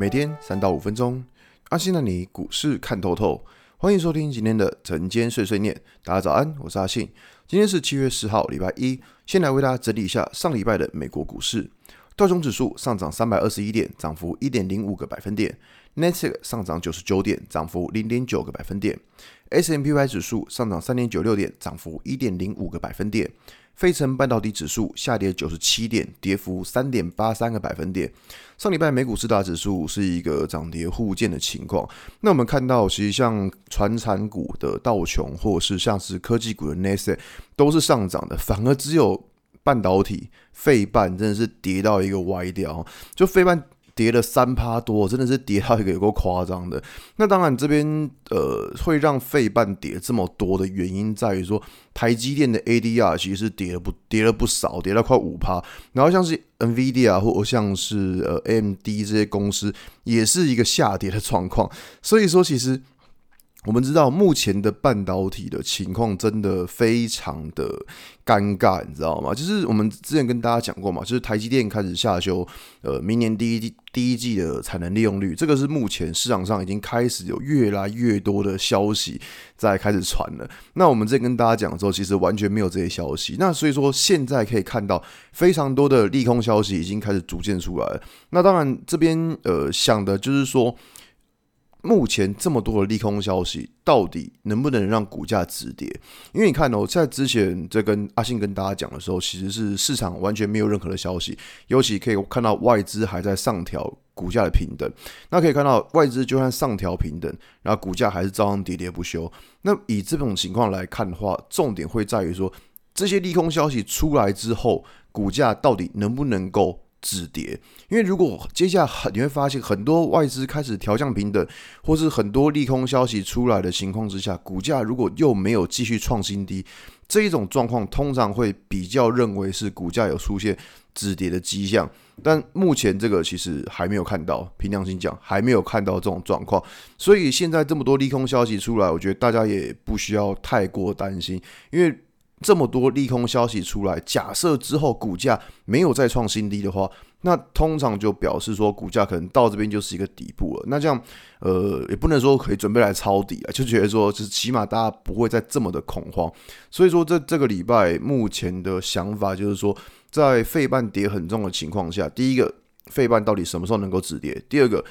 每天三到五分钟，阿信的你股市看透透。欢迎收听今天的晨间碎碎念。大家早安，我是阿信。今天是七月十号，礼拜一。先来为大家整理一下上礼拜的美国股市。道琼指数上涨三百二十一点，涨幅一点零五个百分点。纳斯达克上涨九十九点，涨幅零点九个百分点。S&P500 指数上涨三点九六点，涨幅一点零五个百分点。费城半导体指数下跌九十七点，跌幅三点八三个百分点。上礼拜美股四大指数是一个涨跌互见的情况。那我们看到，其实像传产股的道琼，或者是像是科技股的纳斯达克，都是上涨的，反而只有半导体费半真的是跌到一个歪掉，就费半。跌了三趴多，真的是跌到一个有够夸张的。那当然，这边呃会让费半跌这么多的原因在于说，台积电的 ADR 其实跌了不跌了不少，跌了快五趴。然后像是 NVIDIA 或像是呃 AMD 这些公司，也是一个下跌的状况。所以说，其实。我们知道目前的半导体的情况真的非常的尴尬，你知道吗？就是我们之前跟大家讲过嘛，就是台积电开始下修，呃，明年第一季第一季的产能利用率，这个是目前市场上已经开始有越来越多的消息在开始传了。那我们之前跟大家讲的时候，其实完全没有这些消息。那所以说现在可以看到非常多的利空消息已经开始逐渐出来了。那当然这边呃想的就是说。目前这么多的利空消息，到底能不能让股价止跌？因为你看哦，在之前在跟阿信跟大家讲的时候，其实是市场完全没有任何的消息，尤其可以看到外资还在上调股价的平等。那可以看到外资就算上调平等，然后股价还是照样跌跌不休。那以这种情况来看的话，重点会在于说，这些利空消息出来之后，股价到底能不能够？止跌，因为如果接下来你会发现很多外资开始调降平等，或是很多利空消息出来的情况之下，股价如果又没有继续创新低，这一种状况通常会比较认为是股价有出现止跌的迹象。但目前这个其实还没有看到，凭良心讲还没有看到这种状况。所以现在这么多利空消息出来，我觉得大家也不需要太过担心，因为。这么多利空消息出来，假设之后股价没有再创新低的话，那通常就表示说股价可能到这边就是一个底部了。那这样，呃，也不能说可以准备来抄底啊，就觉得说，就是起码大家不会再这么的恐慌。所以说，这这个礼拜目前的想法就是说，在费半跌很重的情况下，第一个，费半到底什么时候能够止跌？第二个。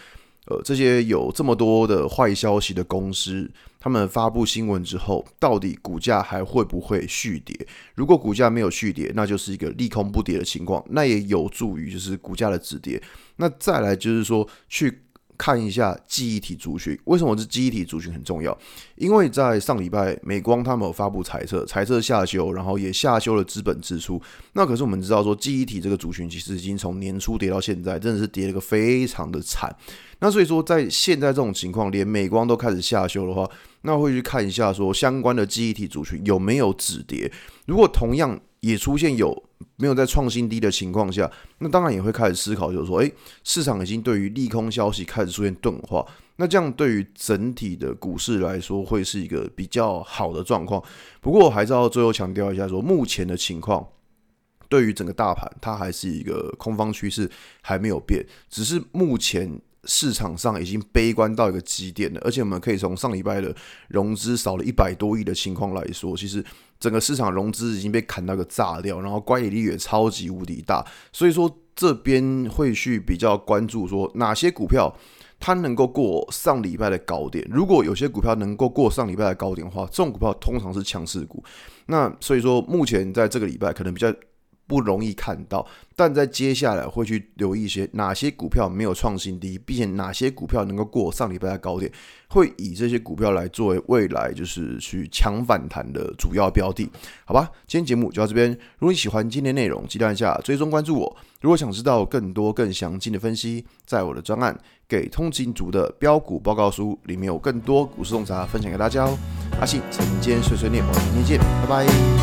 呃，这些有这么多的坏消息的公司，他们发布新闻之后，到底股价还会不会续跌？如果股价没有续跌，那就是一个利空不跌的情况，那也有助于就是股价的止跌。那再来就是说去。看一下记忆体族群，为什么是记忆体族群很重要？因为在上礼拜，美光他们有发布财测，财测下修，然后也下修了资本支出。那可是我们知道说，记忆体这个族群其实已经从年初跌到现在，真的是跌了个非常的惨。那所以说，在现在这种情况，连美光都开始下修的话，那会去看一下说相关的记忆体族群有没有止跌。如果同样也出现有没有在创新低的情况下，那当然也会开始思考，就是说，诶，市场已经对于利空消息开始出现钝化，那这样对于整体的股市来说，会是一个比较好的状况。不过，我还是要最后强调一下，说目前的情况，对于整个大盘，它还是一个空方趋势，还没有变，只是目前。市场上已经悲观到一个极点了，而且我们可以从上礼拜的融资少了一百多亿的情况来说，其实整个市场融资已经被砍到个炸掉，然后乖离率也超级无敌大，所以说这边会去比较关注说哪些股票它能够过上礼拜的高点，如果有些股票能够过上礼拜的高点的话，这种股票通常是强势股，那所以说目前在这个礼拜可能比较。不容易看到，但在接下来会去留意一些哪些股票没有创新低，并且哪些股票能够过上礼拜的高点，会以这些股票来作为未来就是去抢反弹的主要标的，好吧？今天节目就到这边，如果你喜欢今天内容，记得按下追踪关注我。如果想知道更多更详尽的分析，在我的专案《给通勤族的标股报告书》里面有更多股市洞察分享给大家哦。阿信晨间碎碎念，我们明天见，拜拜。